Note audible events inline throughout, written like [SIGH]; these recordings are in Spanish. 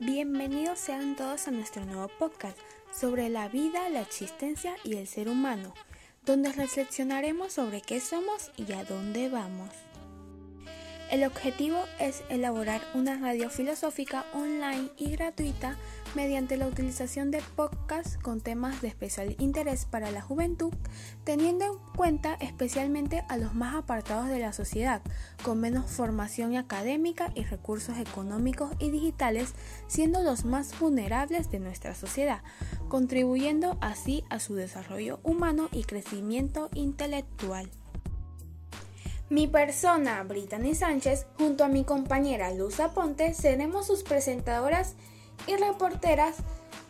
Bienvenidos sean todos a nuestro nuevo podcast sobre la vida, la existencia y el ser humano, donde reflexionaremos sobre qué somos y a dónde vamos. El objetivo es elaborar una radio filosófica online y gratuita mediante la utilización de podcasts con temas de especial interés para la juventud, teniendo en cuenta especialmente a los más apartados de la sociedad, con menos formación académica y recursos económicos y digitales, siendo los más vulnerables de nuestra sociedad, contribuyendo así a su desarrollo humano y crecimiento intelectual. Mi persona, Brittany Sánchez, junto a mi compañera Luz Aponte, seremos sus presentadoras y reporteras.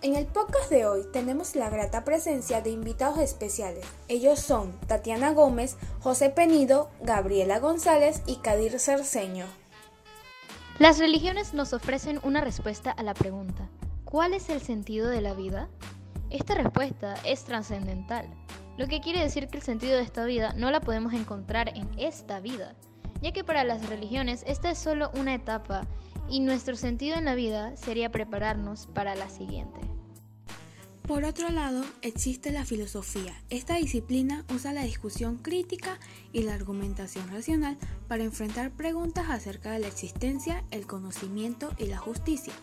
En el podcast de hoy tenemos la grata presencia de invitados especiales. Ellos son Tatiana Gómez, José Penido, Gabriela González y Kadir Cerceño. Las religiones nos ofrecen una respuesta a la pregunta, ¿cuál es el sentido de la vida? Esta respuesta es trascendental lo que quiere decir que el sentido de esta vida no la podemos encontrar en esta vida, ya que para las religiones esta es solo una etapa y nuestro sentido en la vida sería prepararnos para la siguiente. Por otro lado, existe la filosofía. Esta disciplina usa la discusión crítica y la argumentación racional para enfrentar preguntas acerca de la existencia, el conocimiento y la justicia.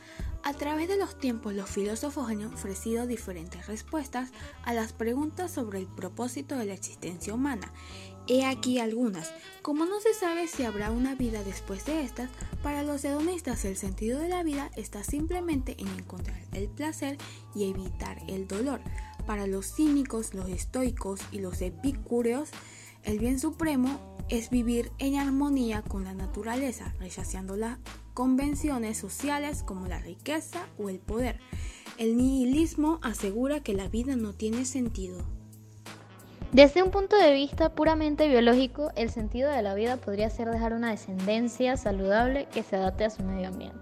A través de los tiempos, los filósofos han ofrecido diferentes respuestas a las preguntas sobre el propósito de la existencia humana He aquí algunas. Como no se sabe si habrá una vida después de estas, para los hedonistas el sentido de la vida está simplemente en encontrar el placer y evitar el dolor. Para los cínicos, los estoicos y los epicúreos, el bien supremo es vivir en armonía con la naturaleza, rechazando las convenciones sociales como la riqueza o el poder. El nihilismo asegura que la vida no tiene sentido. Desde un punto de vista puramente biológico, el sentido de la vida podría ser dejar una descendencia saludable que se adapte a su medio ambiente.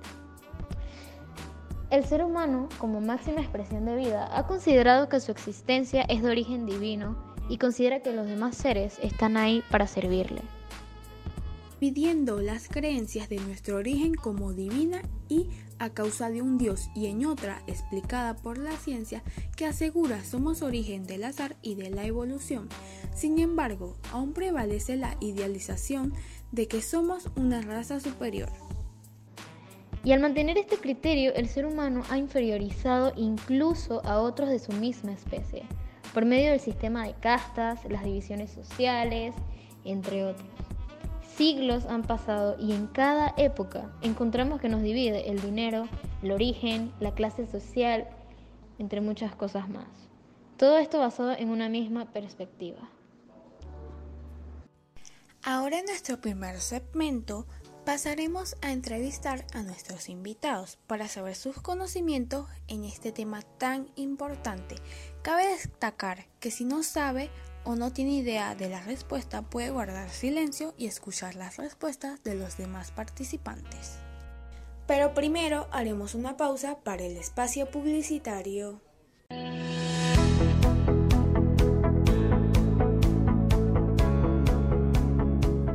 El ser humano, como máxima expresión de vida, ha considerado que su existencia es de origen divino y considera que los demás seres están ahí para servirle. Pidiendo las creencias de nuestro origen como divina y a causa de un Dios y en otra explicada por la ciencia que asegura somos origen del azar y de la evolución. Sin embargo, aún prevalece la idealización de que somos una raza superior. Y al mantener este criterio, el ser humano ha inferiorizado incluso a otros de su misma especie, por medio del sistema de castas, las divisiones sociales, entre otros. Siglos han pasado y en cada época encontramos que nos divide el dinero, el origen, la clase social, entre muchas cosas más. Todo esto basado en una misma perspectiva. Ahora en nuestro primer segmento pasaremos a entrevistar a nuestros invitados para saber sus conocimientos en este tema tan importante. Cabe destacar que si no sabe o no tiene idea de la respuesta puede guardar silencio y escuchar las respuestas de los demás participantes. Pero primero haremos una pausa para el espacio publicitario.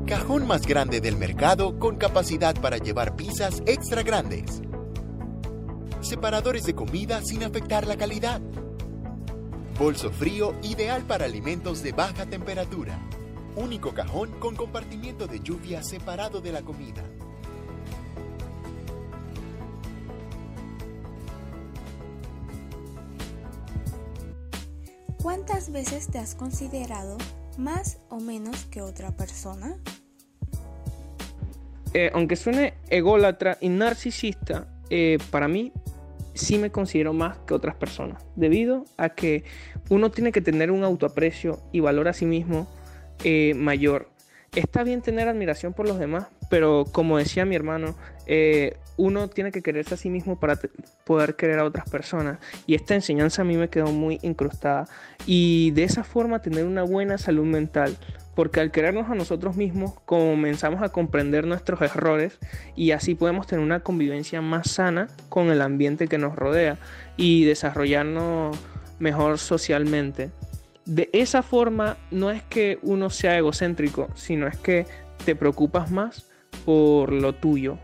Cajón más grande del mercado con capacidad para llevar pizzas extra grandes. Separadores de comida sin afectar la calidad Bolso frío ideal para alimentos de baja temperatura. Único cajón con compartimiento de lluvia separado de la comida. ¿Cuántas veces te has considerado más o menos que otra persona? Eh, aunque suene ególatra y narcisista, eh, para mí sí me considero más que otras personas, debido a que uno tiene que tener un autoaprecio y valor a sí mismo eh, mayor. Está bien tener admiración por los demás, pero como decía mi hermano, eh, uno tiene que quererse a sí mismo para poder querer a otras personas. Y esta enseñanza a mí me quedó muy incrustada. Y de esa forma tener una buena salud mental, porque al querernos a nosotros mismos comenzamos a comprender nuestros errores y así podemos tener una convivencia más sana con el ambiente que nos rodea y desarrollarnos mejor socialmente. De esa forma no es que uno sea egocéntrico, sino es que te preocupas más por lo tuyo.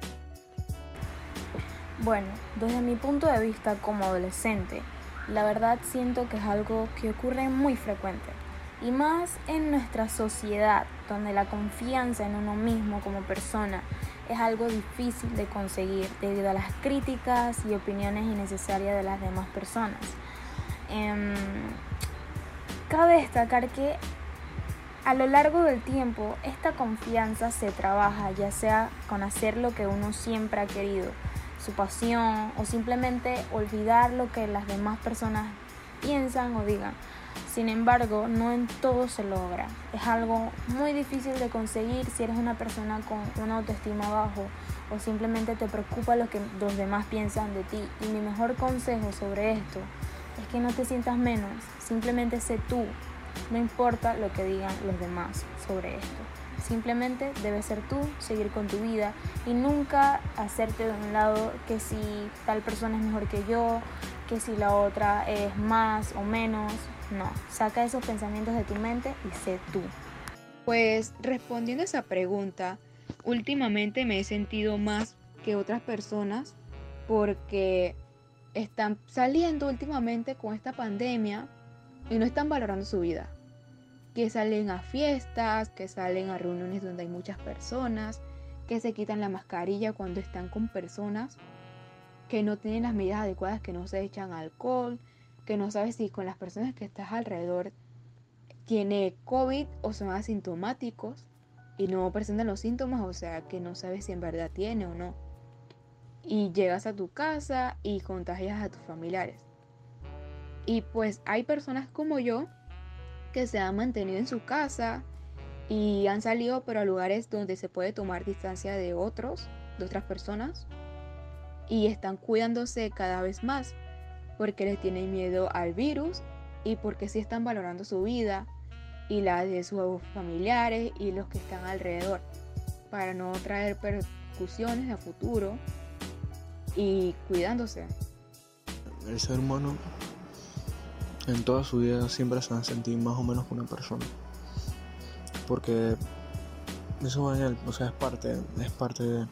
Bueno, desde mi punto de vista como adolescente, la verdad siento que es algo que ocurre muy frecuente. Y más en nuestra sociedad, donde la confianza en uno mismo como persona es algo difícil de conseguir debido a las críticas y opiniones innecesarias de las demás personas. Em, cabe destacar que a lo largo del tiempo esta confianza se trabaja ya sea con hacer lo que uno siempre ha querido, su pasión o simplemente olvidar lo que las demás personas piensan o digan. Sin embargo, no en todo se logra. Es algo muy difícil de conseguir si eres una persona con una autoestima bajo o simplemente te preocupa lo que los demás piensan de ti. Y mi mejor consejo sobre esto es que no te sientas menos, simplemente sé tú. No importa lo que digan los demás sobre esto. Simplemente debes ser tú, seguir con tu vida y nunca hacerte de un lado que si tal persona es mejor que yo, que si la otra es más o menos. No, saca esos pensamientos de tu mente y sé tú. Pues respondiendo a esa pregunta, últimamente me he sentido más que otras personas porque están saliendo últimamente con esta pandemia y no están valorando su vida. Que salen a fiestas, que salen a reuniones donde hay muchas personas, que se quitan la mascarilla cuando están con personas que no tienen las medidas adecuadas, que no se echan alcohol, que no sabes si con las personas que estás alrededor tiene COVID o son asintomáticos y no presentan los síntomas, o sea que no sabes si en verdad tiene o no. Y llegas a tu casa y contagias a tus familiares. Y pues hay personas como yo que se han mantenido en su casa y han salido pero a lugares donde se puede tomar distancia de otros, de otras personas y están cuidándose cada vez más porque les tienen miedo al virus y porque sí están valorando su vida y la de sus familiares y los que están alrededor para no traer percusiones a futuro y cuidándose. El ser humano en toda su vida siempre se va a sentir más o menos una persona. Porque eso va en él, o sea, es parte, es parte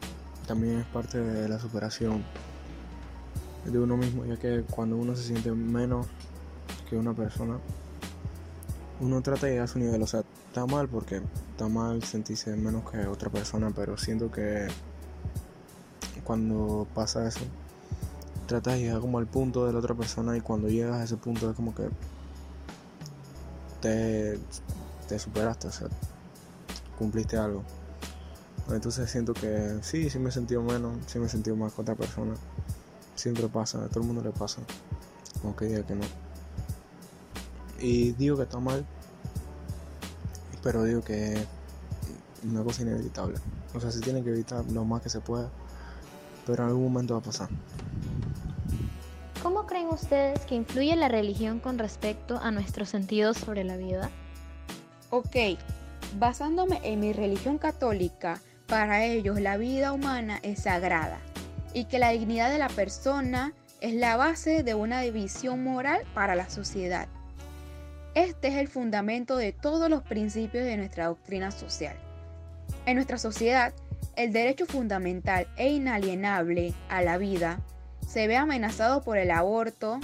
también es parte de la superación de uno mismo, ya que cuando uno se siente menos que una persona, uno trata de llegar a su nivel. O sea, está mal porque está mal sentirse menos que otra persona, pero siento que cuando pasa eso, tratas de llegar como al punto de la otra persona y cuando llegas a ese punto es como que te, te superaste, o sea, cumpliste algo. Entonces siento que sí, sí me he sentido menos, sí me he sentido más que otra persona. Siempre pasa, a todo el mundo le pasa. Aunque diga que no. Y digo que está mal, pero digo que es una cosa inevitable. O sea, se tiene que evitar lo más que se pueda, pero en algún momento va a pasar. ¿Cómo creen ustedes que influye la religión con respecto a nuestros sentidos sobre la vida? Ok, basándome en mi religión católica, para ellos la vida humana es sagrada y que la dignidad de la persona es la base de una división moral para la sociedad. Este es el fundamento de todos los principios de nuestra doctrina social. En nuestra sociedad, el derecho fundamental e inalienable a la vida se ve amenazado por el aborto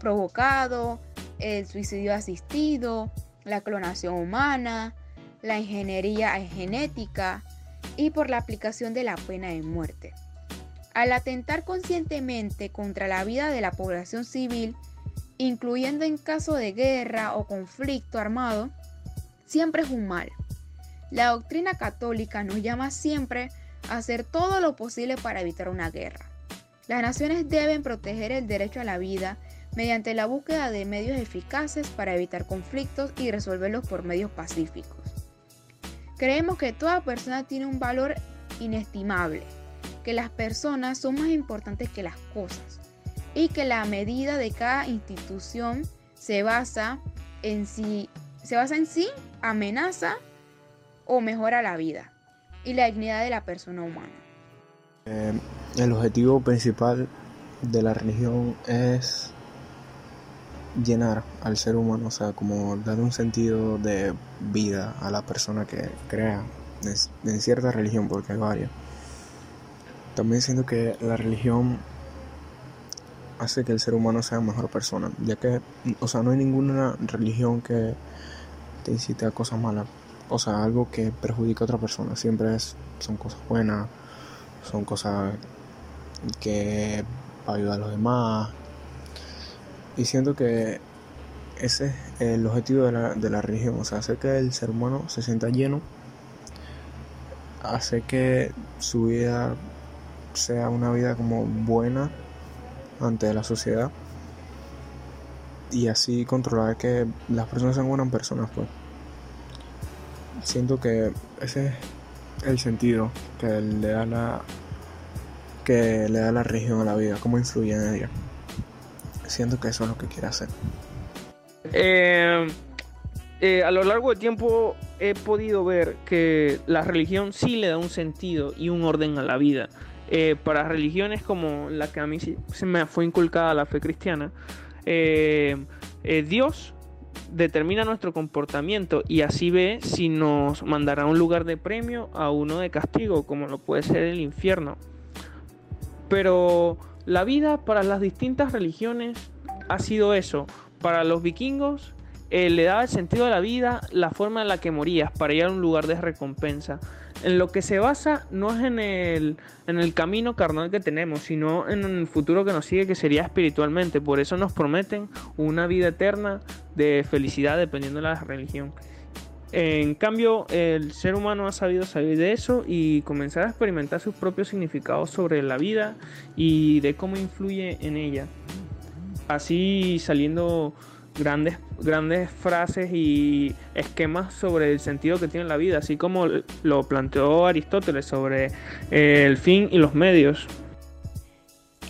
provocado, el suicidio asistido, la clonación humana, la ingeniería genética, y por la aplicación de la pena de muerte. Al atentar conscientemente contra la vida de la población civil, incluyendo en caso de guerra o conflicto armado, siempre es un mal. La doctrina católica nos llama siempre a hacer todo lo posible para evitar una guerra. Las naciones deben proteger el derecho a la vida mediante la búsqueda de medios eficaces para evitar conflictos y resolverlos por medios pacíficos. Creemos que toda persona tiene un valor inestimable, que las personas son más importantes que las cosas y que la medida de cada institución se basa en sí, se basa en sí, amenaza o mejora la vida y la dignidad de la persona humana. Eh, el objetivo principal de la religión es llenar al ser humano, o sea, como dar un sentido de vida a la persona que crea en cierta religión, porque hay varias. también siento que la religión hace que el ser humano sea mejor persona, ya que, o sea, no hay ninguna religión que te incite a cosas malas, o sea, algo que perjudica a otra persona, siempre es, son cosas buenas, son cosas que ayudan a los demás, y siento que ese es el objetivo de la, de la religión, o sea, hacer que el ser humano se sienta lleno, hace que su vida sea una vida como buena ante la sociedad y así controlar que las personas sean buenas personas pues. Siento que ese es el sentido que le da la que le da la religión a la vida cómo influye en ella siento que eso es lo que quiere hacer Eh, eh, a lo largo del tiempo he podido ver que la religión sí le da un sentido y un orden a la vida. Eh, para religiones como la que a mí se me fue inculcada la fe cristiana, eh, eh, Dios determina nuestro comportamiento y así ve si nos mandará un lugar de premio a uno de castigo, como lo puede ser el infierno. Pero la vida para las distintas religiones ha sido eso. Para los vikingos eh, le daba el sentido a la vida la forma en la que morías para ir a un lugar de recompensa. En lo que se basa no es en el, en el camino carnal que tenemos, sino en el futuro que nos sigue, que sería espiritualmente. Por eso nos prometen una vida eterna de felicidad dependiendo de la religión. En cambio, el ser humano ha sabido salir de eso y comenzar a experimentar sus propios significados sobre la vida y de cómo influye en ella. Así saliendo grandes, grandes frases y esquemas sobre el sentido que tiene la vida, así como lo planteó Aristóteles sobre el fin y los medios.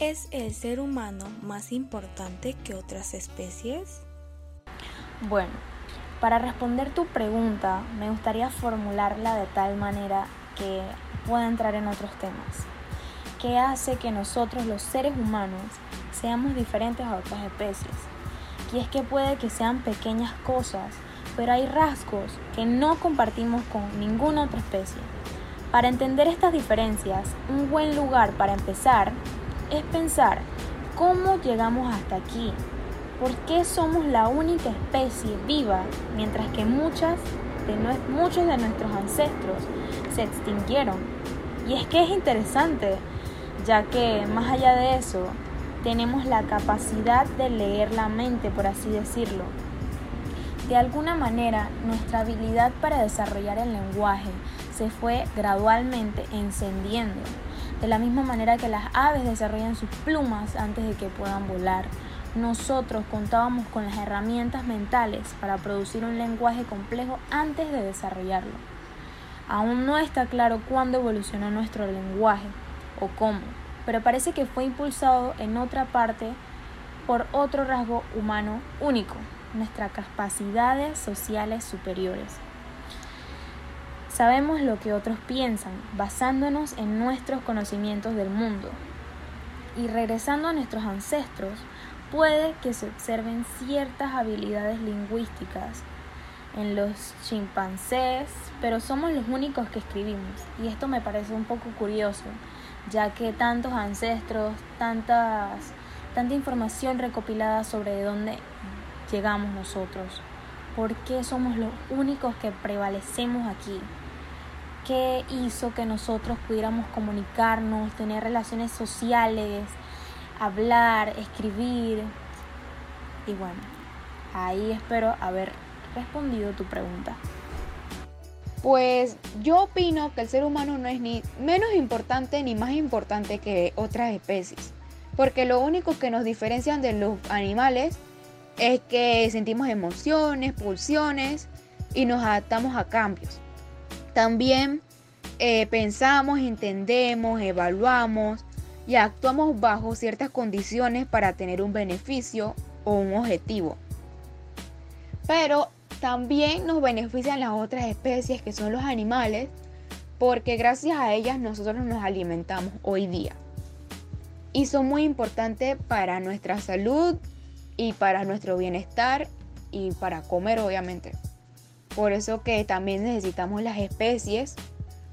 ¿Es el ser humano más importante que otras especies? Bueno, para responder tu pregunta, me gustaría formularla de tal manera que pueda entrar en otros temas. ¿Qué hace que nosotros los seres humanos seamos diferentes a otras especies? Y es que puede que sean pequeñas cosas, pero hay rasgos que no compartimos con ninguna otra especie. Para entender estas diferencias, un buen lugar para empezar es pensar cómo llegamos hasta aquí, ¿Por qué somos la única especie viva mientras que muchas muchos de nuestros ancestros se extinguieron? Y es que es interesante, ya que más allá de eso, tenemos la capacidad de leer la mente, por así decirlo. De alguna manera, nuestra habilidad para desarrollar el lenguaje se fue gradualmente encendiendo, de la misma manera que las aves desarrollan sus plumas antes de que puedan volar. Nosotros contábamos con las herramientas mentales para producir un lenguaje complejo antes de desarrollarlo. Aún no está claro cuándo evolucionó nuestro lenguaje o cómo, pero parece que fue impulsado en otra parte por otro rasgo humano único, nuestras capacidades sociales superiores. Sabemos lo que otros piensan, basándonos en nuestros conocimientos del mundo. Y regresando a nuestros ancestros, puede que se observen ciertas habilidades lingüísticas en los chimpancés, pero somos los únicos que escribimos. Y esto me parece un poco curioso, ya que tantos ancestros, tantas, tanta información recopilada sobre de dónde llegamos nosotros, por qué somos los únicos que prevalecemos aquí. ¿Qué hizo que nosotros pudiéramos comunicarnos, tener relaciones sociales, hablar, escribir? Y bueno, ahí espero haber respondido tu pregunta. Pues yo opino que el ser humano no es ni menos importante ni más importante que otras especies. Porque lo único que nos diferencian de los animales es que sentimos emociones, pulsiones y nos adaptamos a cambios. También eh, pensamos, entendemos, evaluamos y actuamos bajo ciertas condiciones para tener un beneficio o un objetivo. Pero también nos benefician las otras especies que son los animales porque gracias a ellas nosotros nos alimentamos hoy día. Y son muy importantes para nuestra salud y para nuestro bienestar y para comer obviamente. Por eso que también necesitamos las especies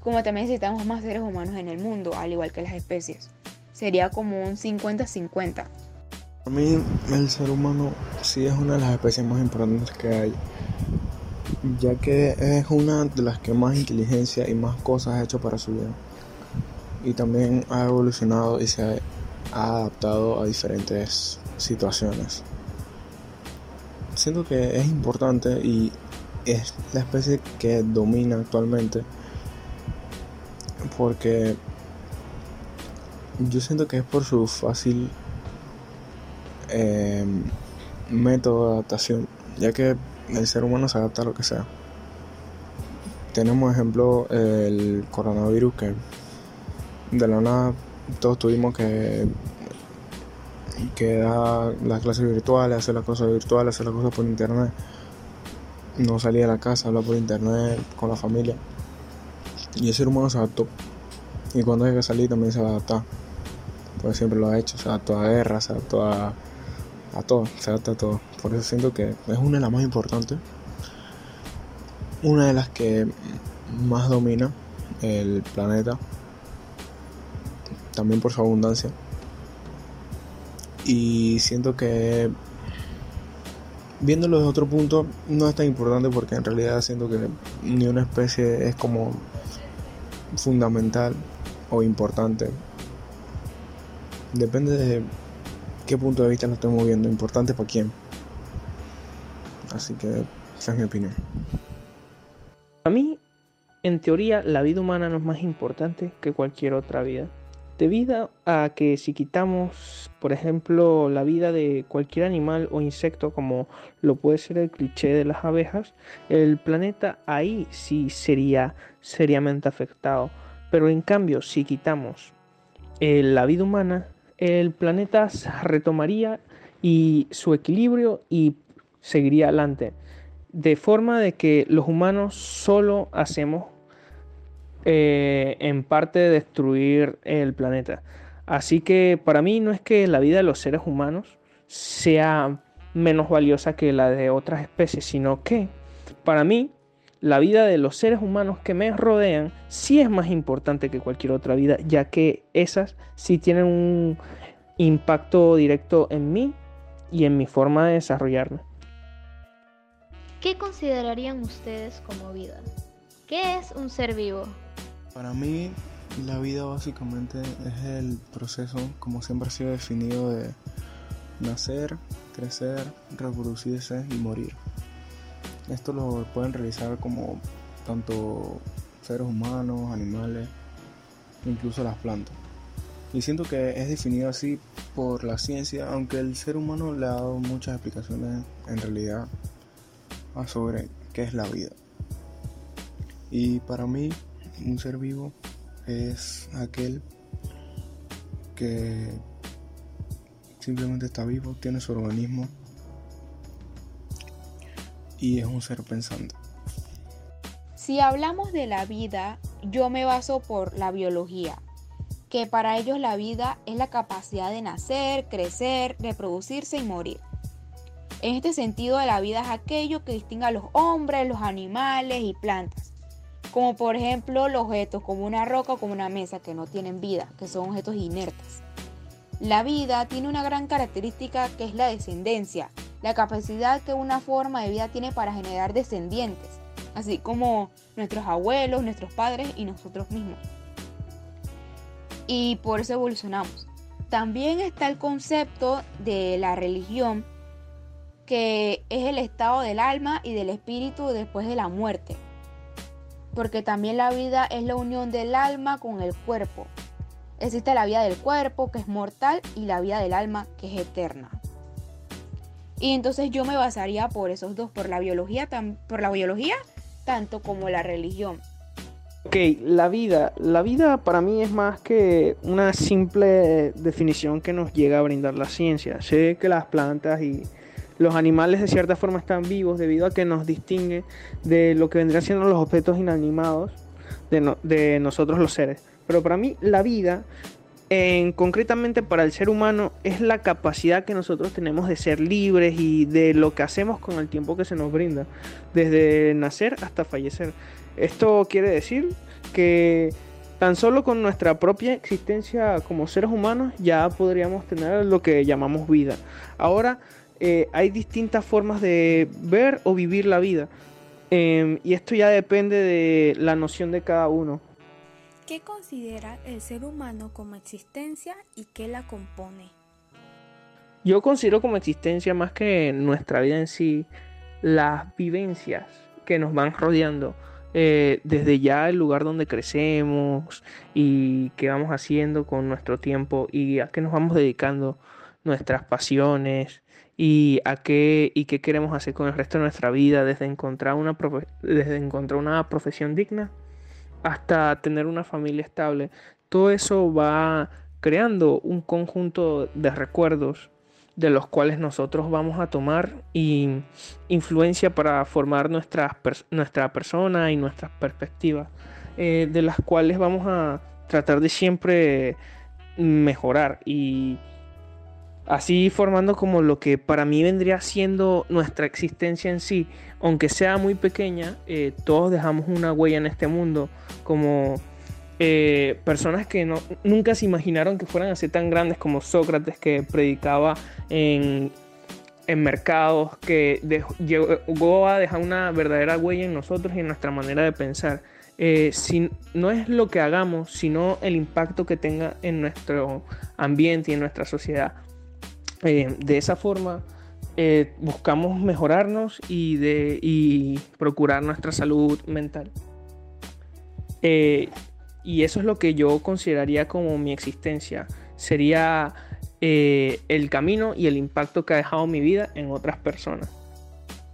como también necesitamos más seres humanos en el mundo, al igual que las especies. Sería como un 50-50. Para mí el ser humano sí es una de las especies más importantes que hay, ya que es una de las que más inteligencia y más cosas ha hecho para su vida. Y también ha evolucionado y se ha, adaptado a diferentes situaciones. Siento que es importante y es la especie que domina actualmente porque yo siento que es por su fácil eh, método de adaptación, ya que el ser humano se adapta a lo que sea. Tenemos ejemplo el coronavirus que de la nada todos tuvimos que que dar las clases virtuales, hacer las cosas virtuales, hacer las cosas por internet. No salir de la casa, hablar por internet con la familia. Y el ser humano se adaptó. Y cuando hay que salir también se va a adaptar. Pues siempre lo ha hecho, se adaptó a guerras, se adaptó a, a todo, se adapta a todo. Por eso siento que es una de las más importantes. Una de las que más domina el planeta. También por su abundancia. Y siento que viéndolo desde otro punto no es tan importante porque en realidad siento que ni una especie es como fundamental o importante. Depende de qué punto de vista lo estemos viendo, importante para quién. Así que esa es mi opinión. A mí, en teoría, la vida humana no es más importante que cualquier otra vida. Debido a que si quitamos, por ejemplo, la vida de cualquier animal o insecto, como lo puede ser el cliché de las abejas, el planeta ahí sí sería seriamente afectado. Pero en cambio, si quitamos eh, la vida humana, el planeta retomaría y su equilibrio y seguiría adelante. De forma de que los humanos solo hacemos eh, en parte destruir el planeta. Así que para mí no es que la vida de los seres humanos sea menos valiosa que la de otras especies, sino que para mí la vida de los seres humanos que me rodean sí es más importante que cualquier otra vida, ya que esas sí tienen un impacto directo en mí y en mi forma de desarrollarme. ¿Qué considerarían ustedes como vida? ¿Qué es un ser vivo? Para mí, la vida básicamente es el proceso, como siempre ha sido definido, de nacer, crecer, reproducirse y morir. Esto lo pueden realizar como tanto seres humanos, animales, incluso las plantas. Y siento que es definido así por la ciencia, aunque el ser humano le ha dado muchas explicaciones en realidad sobre qué es la vida. Y para mí un ser vivo es aquel que simplemente está vivo, tiene su organismo y es un ser pensante. Si hablamos de la vida, yo me baso por la biología, que para ellos la vida es la capacidad de nacer, crecer, reproducirse y morir. En este sentido, la vida es aquello que distingue a los hombres, los animales y plantas como por ejemplo los objetos como una roca o como una mesa que no tienen vida, que son objetos inertes. La vida tiene una gran característica que es la descendencia, la capacidad que una forma de vida tiene para generar descendientes, así como nuestros abuelos, nuestros padres y nosotros mismos. Y por eso evolucionamos. También está el concepto de la religión, que es el estado del alma y del espíritu después de la muerte porque también la vida es la unión del alma con el cuerpo. Existe la vida del cuerpo, que es mortal, y la vida del alma, que es eterna. Y entonces yo me basaría por esos dos, por la biología, por la biología tanto como la religión. Ok, la vida. La vida para mí es más que una simple definición que nos llega a brindar la ciencia. Sé que las plantas y los animales de cierta forma están vivos debido a que nos distingue de lo que vendrían siendo los objetos inanimados de, nosotros los seres. Pero para mí la vida, en, concretamente para el ser humano, es la capacidad que nosotros tenemos de ser libres y de lo que hacemos con el tiempo que se nos brinda, desde nacer hasta fallecer. Esto quiere decir que tan solo con nuestra propia existencia como seres humanos ya podríamos tener lo que llamamos vida. Ahora eh, hay distintas formas de ver o vivir la vida em, y esto ya depende de la noción de cada uno. ¿Qué considera el ser humano como existencia y qué la compone? Yo considero como existencia más que nuestra vida en sí, las vivencias que nos van rodeando. Eh, desde ya el lugar donde crecemos y qué vamos haciendo con nuestro tiempo y a qué nos vamos dedicando nuestras pasiones y a qué y qué queremos hacer con el resto de nuestra vida desde encontrar una desde encontrar una profesión digna hasta tener una familia estable. Todo eso va creando un conjunto de recuerdos de los cuales nosotros vamos a tomar influencia para formar nuestra, nuestra persona y nuestras perspectivas, eh, de las cuales vamos a tratar de siempre mejorar y así formando como lo que para mí vendría siendo nuestra existencia en sí, aunque sea muy pequeña, eh, todos dejamos una huella en este mundo como eh, personas que no, nunca se imaginaron que fueran así tan grandes como Sócrates, que predicaba en, en mercados, que llegó a dejar una verdadera huella en nosotros y en nuestra manera de pensar. Eh, si, no es lo que hagamos, sino el impacto que tenga en nuestro ambiente y en nuestra sociedad. Eh, de esa forma, buscamos mejorarnos y, de, y procurar nuestra salud mental. Y eso es lo que yo consideraría como mi existencia. Sería eh, el camino y el impacto que ha dejado mi vida en otras personas.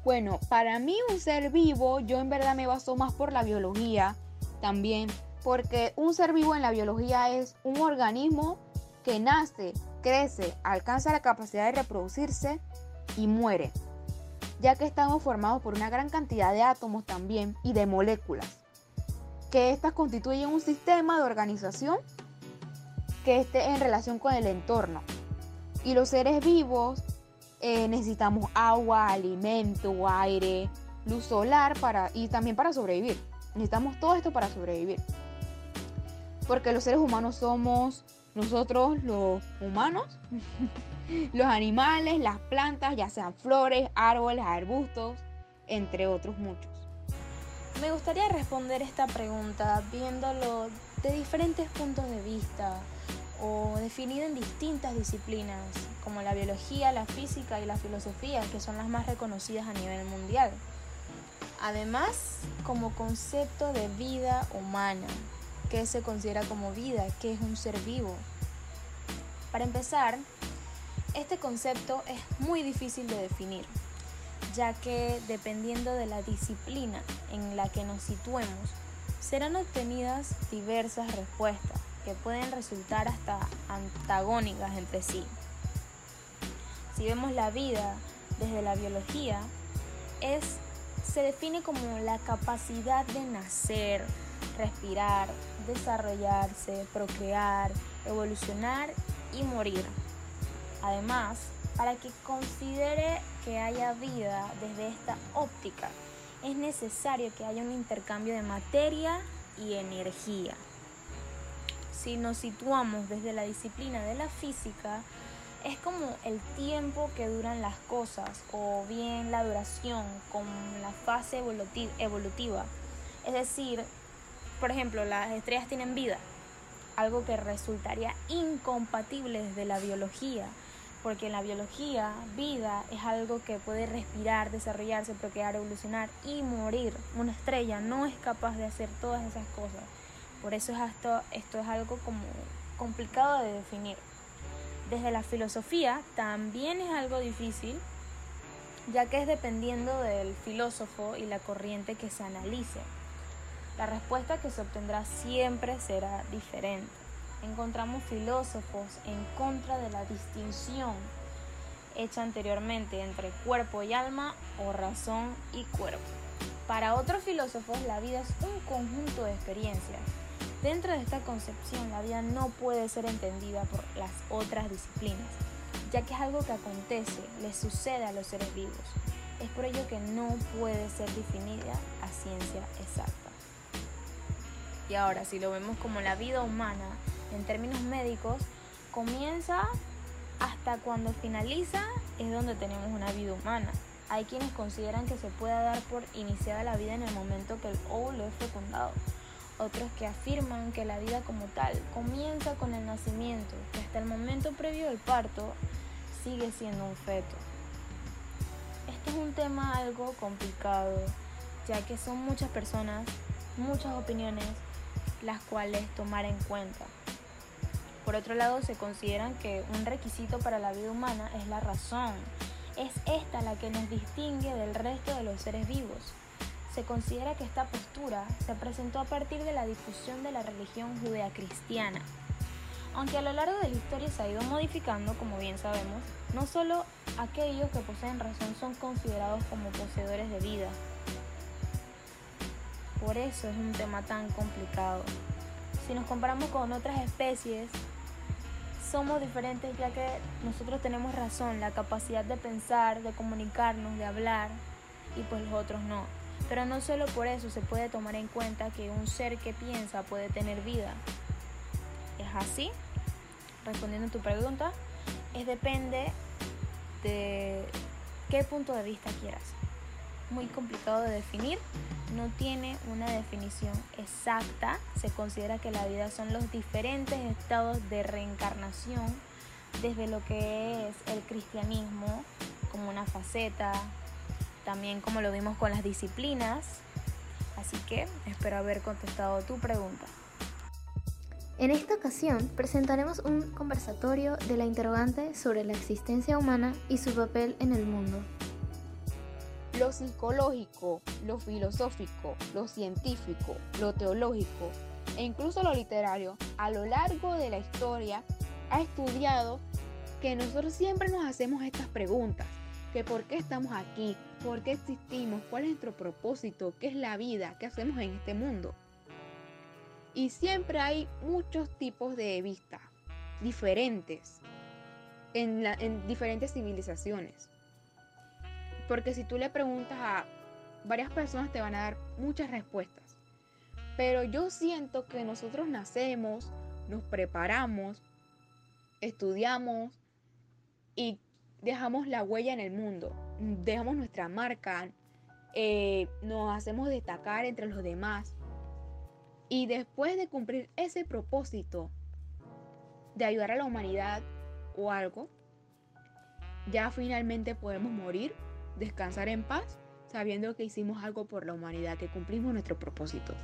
Bueno, para mí un ser vivo, yo en verdad me baso más por la biología también, porque un ser vivo en la biología es un organismo que nace, crece, alcanza la capacidad de reproducirse y muere, ya que estamos formados por una gran cantidad de átomos también y de moléculas que éstas constituyen un sistema de organización que esté en relación con el entorno. Y los seres vivos eh, necesitamos agua, alimento, aire, luz solar para, y también para sobrevivir. Necesitamos todo esto para sobrevivir. Porque los seres humanos somos nosotros los humanos, [LAUGHS] los animales, las plantas, ya sean flores, árboles, arbustos, entre otros muchos. Me gustaría responder esta pregunta viéndolo de diferentes puntos de vista o definido en distintas disciplinas como la biología, la física y la filosofía, que son las más reconocidas a nivel mundial. Además, como concepto de vida humana, ¿qué se considera como vida? ¿Qué es un ser vivo? Para empezar, este concepto es muy difícil de definir ya que dependiendo de la disciplina en la que nos situemos, serán obtenidas diversas respuestas que pueden resultar hasta antagónicas entre sí. Si vemos la vida desde la biología, es, se define como la capacidad de nacer, respirar, desarrollarse, procrear, evolucionar y morir. Además, para que considere que haya vida desde esta óptica, es necesario que haya un intercambio de materia y energía. Si nos situamos desde la disciplina de la física, es como el tiempo que duran las cosas o bien la duración con la fase evolutiva. Es decir, por ejemplo, las estrellas tienen vida, algo que resultaría incompatible desde la biología porque en la biología vida es algo que puede respirar, desarrollarse, procrear, evolucionar y morir. Una estrella no es capaz de hacer todas esas cosas. Por eso es esto, es algo como complicado de definir. Desde la filosofía también es algo difícil, ya que es dependiendo del filósofo y la corriente que se analice. La respuesta que se obtendrá siempre será diferente encontramos filósofos en contra de la distinción hecha anteriormente entre cuerpo y alma o razón y cuerpo. Para otros filósofos la vida es un conjunto de experiencias. Dentro de esta concepción la vida no puede ser entendida por las otras disciplinas, ya que es algo que acontece, le sucede a los seres vivos. Es por ello que no puede ser definida a ciencia exacta. Y ahora, si lo vemos como la vida humana en términos médicos, comienza hasta cuando finaliza es donde tenemos una vida humana. Hay quienes consideran que se puede dar por iniciada la vida en el momento que el óvulo es fecundado. Otros que afirman que la vida como tal comienza con el nacimiento, que hasta el momento previo del parto sigue siendo un feto. Este es un tema algo complicado, ya que son muchas personas, muchas opiniones, las cuales tomar en cuenta. Por otro lado, se consideran que un requisito para la vida humana es la razón. Es esta la que nos distingue del resto de los seres vivos. Se considera que esta postura se presentó a partir de la difusión de la religión judea-cristiana. Aunque a lo largo de la historia se ha ido modificando, como bien sabemos, no solo aquellos que poseen razón son considerados como poseedores de vida. Por eso es un tema tan complicado. Si nos comparamos con otras especies, somos diferentes ya que nosotros tenemos razón, la capacidad de pensar, de comunicarnos, de hablar, y pues los otros no. Pero no solo por eso se puede tomar en cuenta que un ser que piensa puede tener vida. ¿Es así? Respondiendo a tu pregunta, es depende de qué punto de vista quieras. Muy complicado de definir, no tiene una definición exacta. Se considera que la vida son los diferentes estados de reencarnación, desde lo que es el cristianismo como una faceta, también como lo vimos con las disciplinas. Así que espero haber contestado tu pregunta. En esta ocasión presentaremos un conversatorio de la interrogante sobre la existencia humana y su papel en el mundo. Lo psicológico, lo filosófico, lo científico, lo teológico e incluso lo literario a lo largo de la historia ha estudiado que nosotros siempre nos hacemos estas preguntas, que por qué estamos aquí, por qué existimos, cuál es nuestro propósito, qué es la vida, qué hacemos en este mundo. Y siempre hay muchos tipos de vista diferentes en, en diferentes civilizaciones. Porque si tú le preguntas a varias personas te van a dar muchas respuestas. Pero yo siento que nosotros nacemos, nos preparamos, estudiamos y dejamos la huella en el mundo, dejamos nuestra marca, eh, nos hacemos destacar entre los demás. Y después de cumplir ese propósito de ayudar a la humanidad o algo, ya finalmente podemos morir, descansar en paz, sabiendo que hicimos algo por la humanidad, que cumplimos nuestro propósito.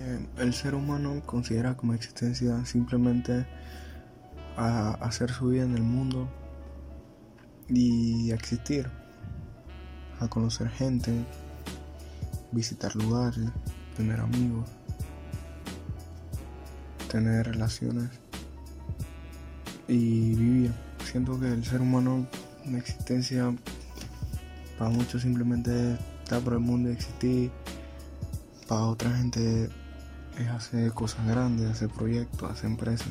Eh, el ser humano considera como existencia simplemente a hacer su vida en el mundo y existir, a conocer gente, visitar lugares, tener amigos, tener relaciones y vivir. Siento que el ser humano, una existencia, para muchos simplemente está por el mundo y existir, para otra gente es hacer cosas grandes, hacer proyectos, hacer empresas.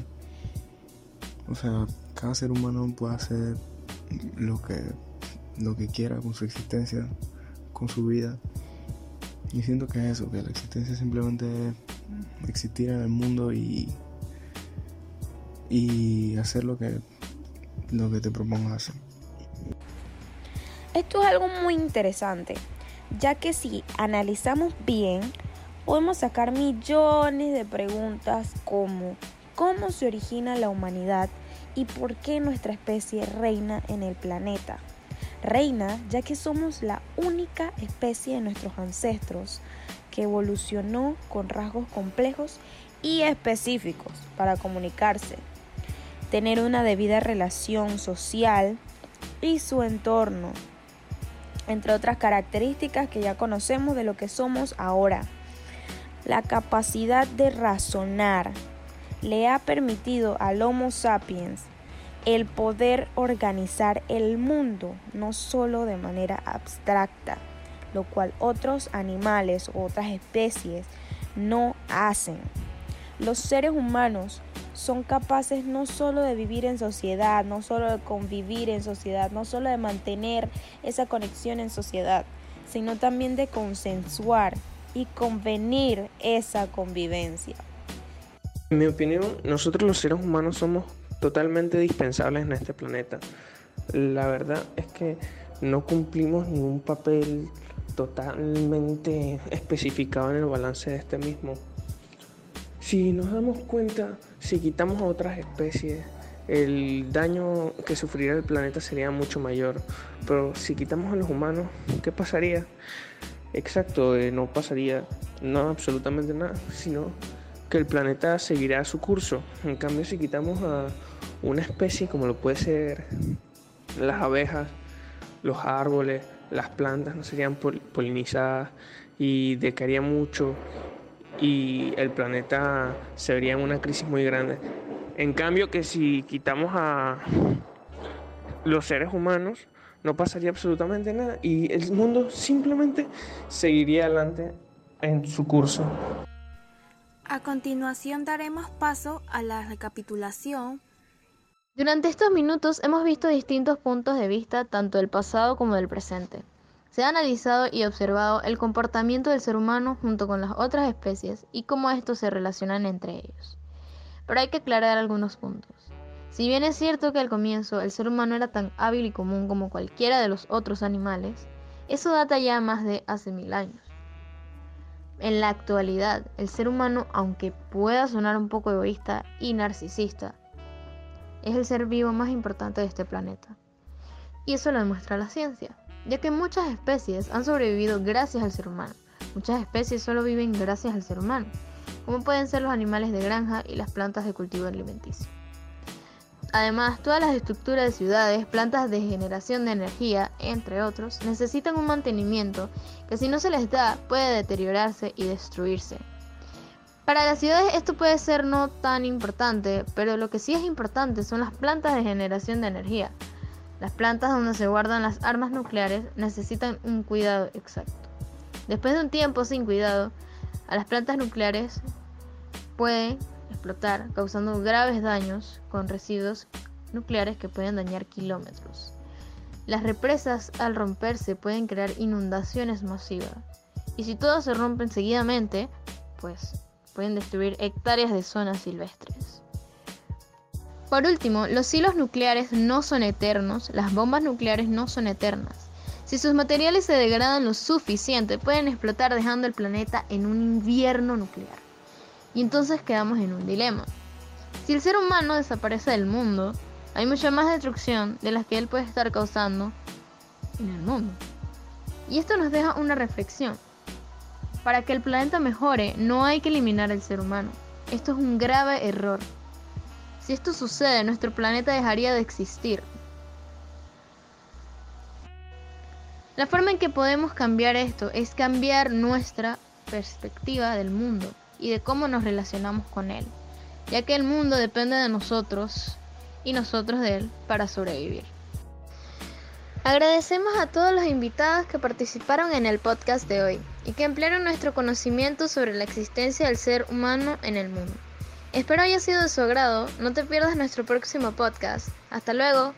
O sea, cada ser humano puede hacer lo que, lo que quiera con su existencia, con su vida. Y siento que es eso, que la existencia simplemente es existir en el mundo y, y hacer lo que, lo que te propongas hacer. Esto es algo muy interesante, ya que si analizamos bien, podemos sacar millones de preguntas como ¿cómo se origina la humanidad? y por qué nuestra especie reina en el planeta. Reina ya que somos la única especie de nuestros ancestros que evolucionó con rasgos complejos y específicos para comunicarse, tener una debida relación social y su entorno, entre otras características que ya conocemos de lo que somos ahora. La capacidad de razonar, le ha permitido al Homo sapiens el poder organizar el mundo, no solo de manera abstracta, lo cual otros animales u otras especies no hacen. Los seres humanos son capaces no solo de vivir en sociedad, no solo de convivir en sociedad, no solo de mantener esa conexión en sociedad, sino también de consensuar y convenir esa convivencia. En mi opinión, nosotros los seres humanos somos totalmente dispensables en este planeta. La verdad es que no cumplimos ningún papel totalmente especificado en el balance de este mismo. Si nos damos cuenta, si quitamos a otras especies, el daño que sufriría el planeta sería mucho mayor. Pero si quitamos a los humanos, ¿qué pasaría? Exacto, eh, no pasaría no absolutamente nada, sino que el planeta seguirá su curso. En cambio, si quitamos a una especie como lo puede ser las abejas, los árboles, las plantas no serían polinizadas y decaería mucho y el planeta se vería en una crisis muy grande. En cambio que si quitamos a los seres humanos, no pasaría absolutamente nada y el mundo simplemente seguiría adelante en su curso. A continuación daremos paso a la recapitulación. Durante estos minutos hemos visto distintos puntos de vista tanto del pasado como del presente. Se ha analizado y observado el comportamiento del ser humano junto con las otras especies y cómo estos se relacionan entre ellos pero hay que aclarar algunos puntos. Si bien es cierto que al comienzo el ser humano era tan hábil y común como cualquiera de los otros animales, eso data ya más de hace mil años. En la actualidad, el ser humano, aunque pueda sonar un poco egoísta y narcisista, es el ser vivo más importante de este planeta. Y eso lo demuestra la ciencia, ya que muchas especies han sobrevivido gracias al ser humano. Muchas especies solo viven gracias al ser humano como pueden ser los animales de granja y las plantas de cultivo alimenticio. Además, todas las estructuras de ciudades, plantas de generación de energía, entre otros, necesitan un mantenimiento que si no se les da puede deteriorarse y destruirse. Para las ciudades esto puede ser no tan importante, pero lo que sí es importante son las plantas de generación de energía. Las plantas donde se guardan las armas nucleares necesitan un cuidado exacto. Después de un tiempo sin cuidado, a las plantas nucleares pueden explotar causando graves daños con residuos nucleares que pueden dañar kilómetros. Las represas al romperse pueden crear inundaciones masivas y si todas se rompen seguidamente, pues pueden destruir hectáreas de zonas silvestres. Por último, los hilos nucleares no son eternos, las bombas nucleares no son eternas. Si sus materiales se degradan lo suficiente, pueden explotar dejando el planeta en un invierno nuclear. Y entonces quedamos en un dilema. Si el ser humano desaparece del mundo, hay mucha más destrucción de las que él puede estar causando en el mundo. Y esto nos deja una reflexión. Para que el planeta mejore, no hay que eliminar al ser humano. Esto es un grave error. Si esto sucede, nuestro planeta dejaría de existir. La forma en que podemos cambiar esto es cambiar nuestra perspectiva del mundo y de cómo nos relacionamos con él, ya que el mundo depende de nosotros y nosotros de él para sobrevivir. Agradecemos a todos los invitados que participaron en el podcast de hoy y que emplearon nuestro conocimiento sobre la existencia del ser humano en el mundo. Espero haya sido de su agrado, no te pierdas nuestro próximo podcast. Hasta luego.